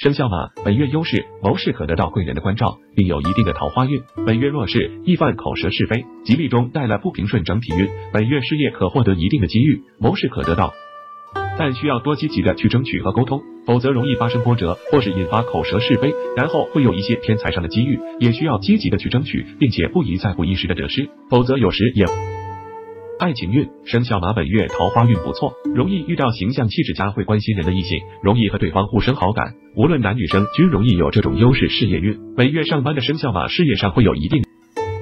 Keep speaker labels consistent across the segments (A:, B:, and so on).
A: 生肖马本月优势，谋事可得到贵人的关照，并有一定的桃花运。本月弱势，易犯口舌是非，吉利中带来不平顺整体运。本月事业可获得一定的机遇，谋事可得到，但需要多积极的去争取和沟通，否则容易发生波折，或是引发口舌是非，然后会有一些偏财上的机遇，也需要积极的去争取，并且不宜在乎一时的得失，否则有时也。爱情运，生肖马本月桃花运不错，容易遇到形象气质佳、会关心人的异性，容易和对方互生好感。无论男女生均容易有这种优势。事业运，本月上班的生肖马事业上会有一定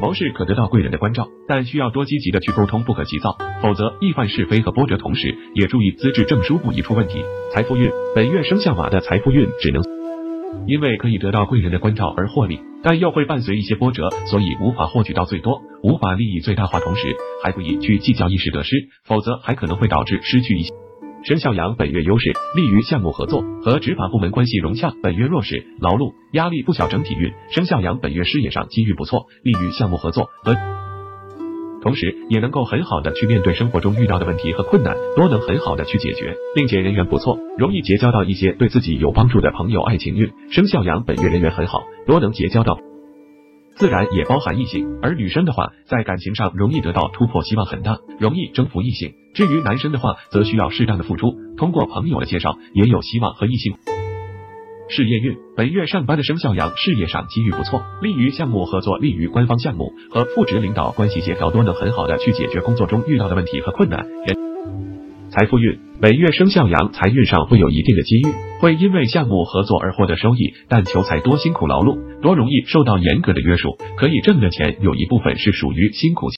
A: 谋事，可得到贵人的关照，但需要多积极的去沟通，不可急躁，否则易犯是非和波折。同时，也注意资质证书不宜出问题。财富运，本月生肖马的财富运只能。因为可以得到贵人的关照而获利，但又会伴随一些波折，所以无法获取到最多，无法利益最大化。同时，还不宜去计较一时得失，否则还可能会导致失去一些。生肖羊本月优势，利于项目合作，和执法部门关系融洽。本月弱势，劳碌压力不小。整体运，生肖羊本月事业上机遇不错，利于项目合作和。同时，也能够很好的去面对生活中遇到的问题和困难，都能很好的去解决，并且人缘不错，容易结交到一些对自己有帮助的朋友。爱情运，生肖羊本月人缘很好，多能结交到，自然也包含异性。而女生的话，在感情上容易得到突破，希望很大，容易征服异性。至于男生的话，则需要适当的付出，通过朋友的介绍，也有希望和异性。事业运，本月上班的生肖羊事业上机遇不错，利于项目合作，利于官方项目和副职领导关系协调，多能很好的去解决工作中遇到的问题和困难。财富运，本月生肖羊财运上会有一定的机遇，会因为项目合作而获得收益，但求财多辛苦劳碌，多容易受到严格的约束，可以挣的钱有一部分是属于辛苦。